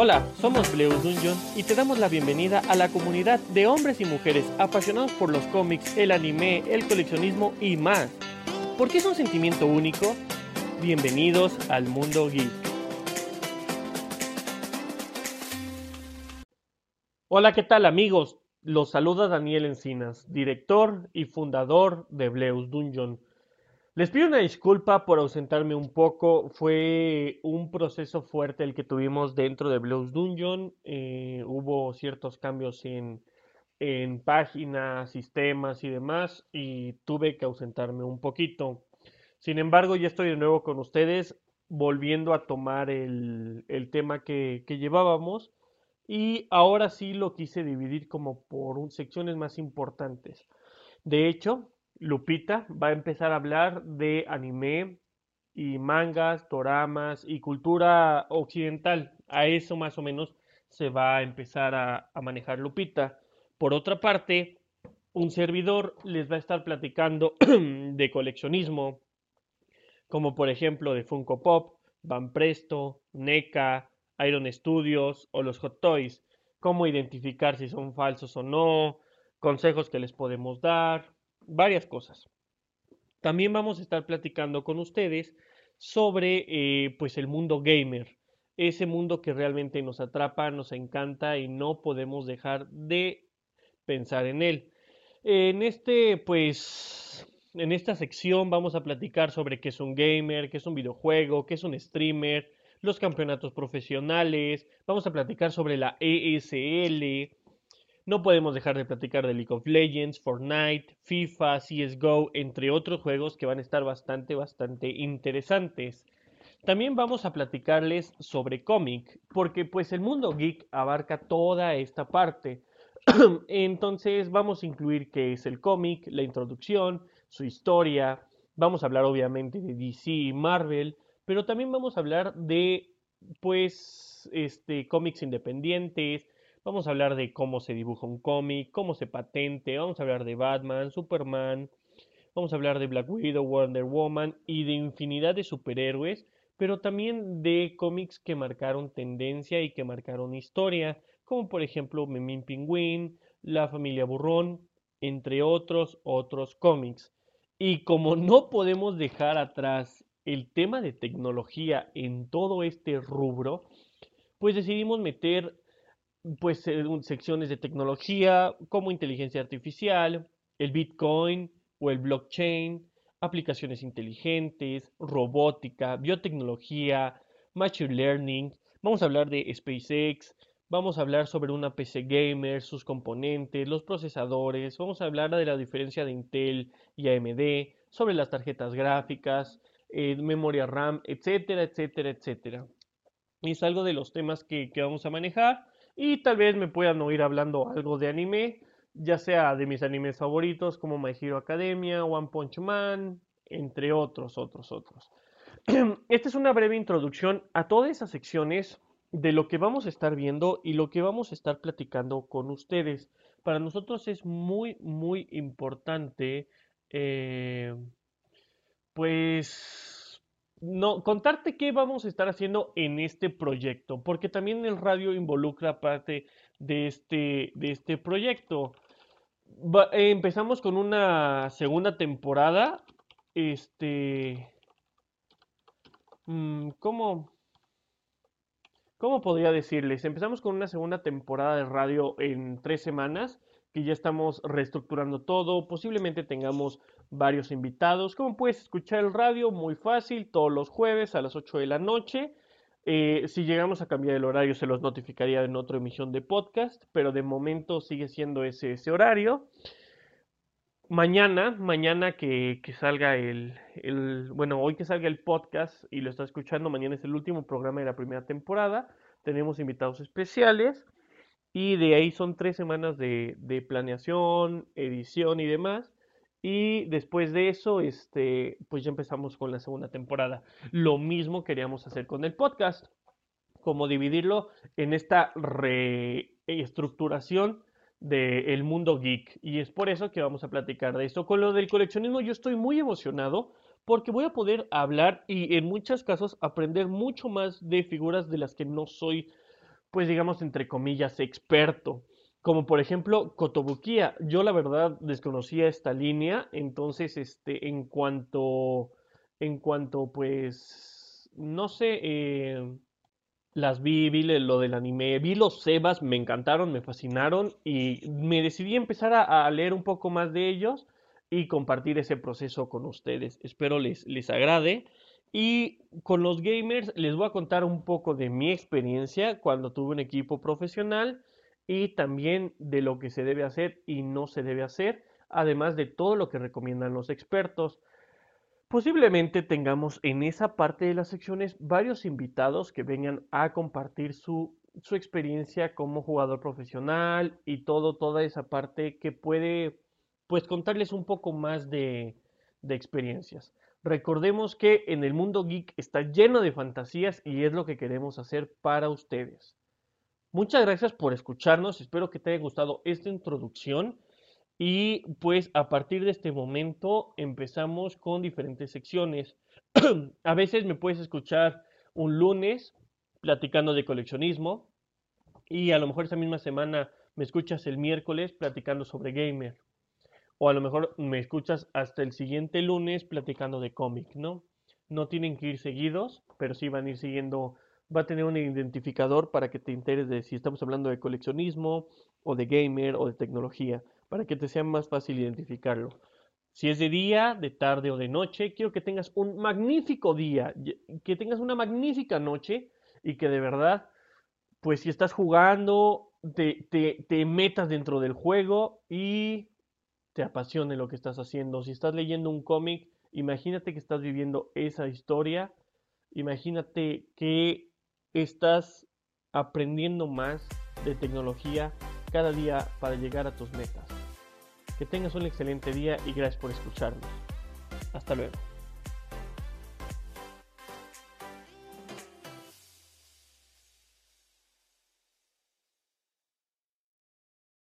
Hola, somos Bleus Dungeon y te damos la bienvenida a la comunidad de hombres y mujeres apasionados por los cómics, el anime, el coleccionismo y más. ¿Por qué es un sentimiento único? Bienvenidos al mundo geek. Hola, ¿qué tal amigos? Los saluda Daniel Encinas, director y fundador de Bleus Dungeon. Les pido una disculpa por ausentarme un poco. Fue un proceso fuerte el que tuvimos dentro de Blues Dungeon. Eh, hubo ciertos cambios en, en páginas, sistemas y demás, y tuve que ausentarme un poquito. Sin embargo, ya estoy de nuevo con ustedes, volviendo a tomar el, el tema que, que, llevábamos. Y ahora sí lo quise dividir como por secciones más importantes. De hecho, Lupita va a empezar a hablar de anime y mangas, doramas y cultura occidental. A eso más o menos se va a empezar a, a, manejar Lupita. Por otra parte, un servidor les va a estar platicando de coleccionismo, como por ejemplo de Funko Pop, Van Presto, NECA, Iron Studios o los Hot Toys, cómo identificar si son falsos o no, consejos que les podemos dar, varias cosas. También vamos a estar platicando con ustedes sobre eh, pues el mundo gamer, ese mundo que realmente nos atrapa, nos encanta y no podemos dejar de pensar en él. En este pues en esta sección vamos a platicar sobre qué es un gamer, qué es un videojuego, qué es un streamer, los campeonatos profesionales, vamos a platicar sobre la ESL, no podemos dejar de platicar de League of Legends, Fortnite, FIFA, CSGO, entre otros juegos que van a estar bastante, bastante interesantes. También vamos a platicarles sobre cómic, porque pues el mundo geek abarca toda esta parte. Entonces vamos a incluir qué es el cómic, la introducción, su historia, vamos a hablar obviamente de DC y Marvel, pero también vamos a hablar de pues este cómics independientes, Vamos a hablar de cómo se dibuja un cómic, cómo se patente, vamos a hablar de Batman, Superman, vamos a hablar de Black Widow, Wonder Woman y de infinidad de superhéroes, pero también de cómics que marcaron tendencia y que marcaron historia, como por ejemplo Memín Pingüín, La familia Burrón, entre otros otros cómics. Y como no podemos dejar atrás el tema de tecnología en todo este rubro, pues decidimos meter pues secciones de tecnología como inteligencia artificial, el Bitcoin o el blockchain, aplicaciones inteligentes, robótica, biotecnología, machine learning. Vamos a hablar de SpaceX, vamos a hablar sobre una PC gamer, sus componentes, los procesadores, vamos a hablar de la diferencia de Intel y AMD, sobre las tarjetas gráficas, eh, memoria RAM, etcétera, etcétera, etcétera. Es algo de los temas que, que vamos a manejar. Y tal vez me puedan oír hablando algo de anime, ya sea de mis animes favoritos como My Hero Academia, One Punch Man, entre otros, otros, otros. Esta es una breve introducción a todas esas secciones de lo que vamos a estar viendo y lo que vamos a estar platicando con ustedes. Para nosotros es muy, muy importante, eh, pues no, contarte qué vamos a estar haciendo en este proyecto, porque también el radio involucra parte de este, de este proyecto. Eh, empezamos con una segunda temporada. Este. Mm, ¿Cómo? ¿Cómo podría decirles? Empezamos con una segunda temporada de radio en tres semanas, que ya estamos reestructurando todo. Posiblemente tengamos varios invitados. Como puedes escuchar el radio, muy fácil, todos los jueves a las 8 de la noche. Eh, si llegamos a cambiar el horario, se los notificaría en otra emisión de podcast, pero de momento sigue siendo ese, ese horario. Mañana, mañana que, que salga el, el, bueno, hoy que salga el podcast y lo está escuchando, mañana es el último programa de la primera temporada. Tenemos invitados especiales y de ahí son tres semanas de, de planeación, edición y demás. Y después de eso, este, pues ya empezamos con la segunda temporada. Lo mismo queríamos hacer con el podcast, como dividirlo en esta reestructuración del mundo geek. Y es por eso que vamos a platicar de esto. Con lo del coleccionismo yo estoy muy emocionado porque voy a poder hablar y en muchos casos aprender mucho más de figuras de las que no soy pues digamos, entre comillas, experto. Como por ejemplo Kotobukiya. Yo la verdad desconocía esta línea, entonces este, en cuanto, en cuanto pues, no sé, eh, las vi, vi lo del anime, vi los Sebas, me encantaron, me fascinaron y me decidí empezar a, a leer un poco más de ellos y compartir ese proceso con ustedes. Espero les, les agrade. Y con los gamers les voy a contar un poco de mi experiencia cuando tuve un equipo profesional y también de lo que se debe hacer y no se debe hacer, además de todo lo que recomiendan los expertos. Posiblemente tengamos en esa parte de las secciones varios invitados que vengan a compartir su, su experiencia como jugador profesional y todo, toda esa parte que puede pues contarles un poco más de, de experiencias. Recordemos que en el mundo geek está lleno de fantasías y es lo que queremos hacer para ustedes. Muchas gracias por escucharnos, espero que te haya gustado esta introducción y pues a partir de este momento empezamos con diferentes secciones. a veces me puedes escuchar un lunes platicando de coleccionismo y a lo mejor esa misma semana me escuchas el miércoles platicando sobre gamer o a lo mejor me escuchas hasta el siguiente lunes platicando de cómic, ¿no? No tienen que ir seguidos, pero sí van a ir siguiendo, va a tener un identificador para que te enteres de si estamos hablando de coleccionismo o de gamer o de tecnología, para que te sea más fácil identificarlo. Si es de día, de tarde o de noche, quiero que tengas un magnífico día, que tengas una magnífica noche y que de verdad, pues si estás jugando, te, te metas dentro del juego y te apasione lo que estás haciendo. Si estás leyendo un cómic, imagínate que estás viviendo esa historia. Imagínate que estás aprendiendo más de tecnología cada día para llegar a tus metas. Que tengas un excelente día y gracias por escucharnos. Hasta luego.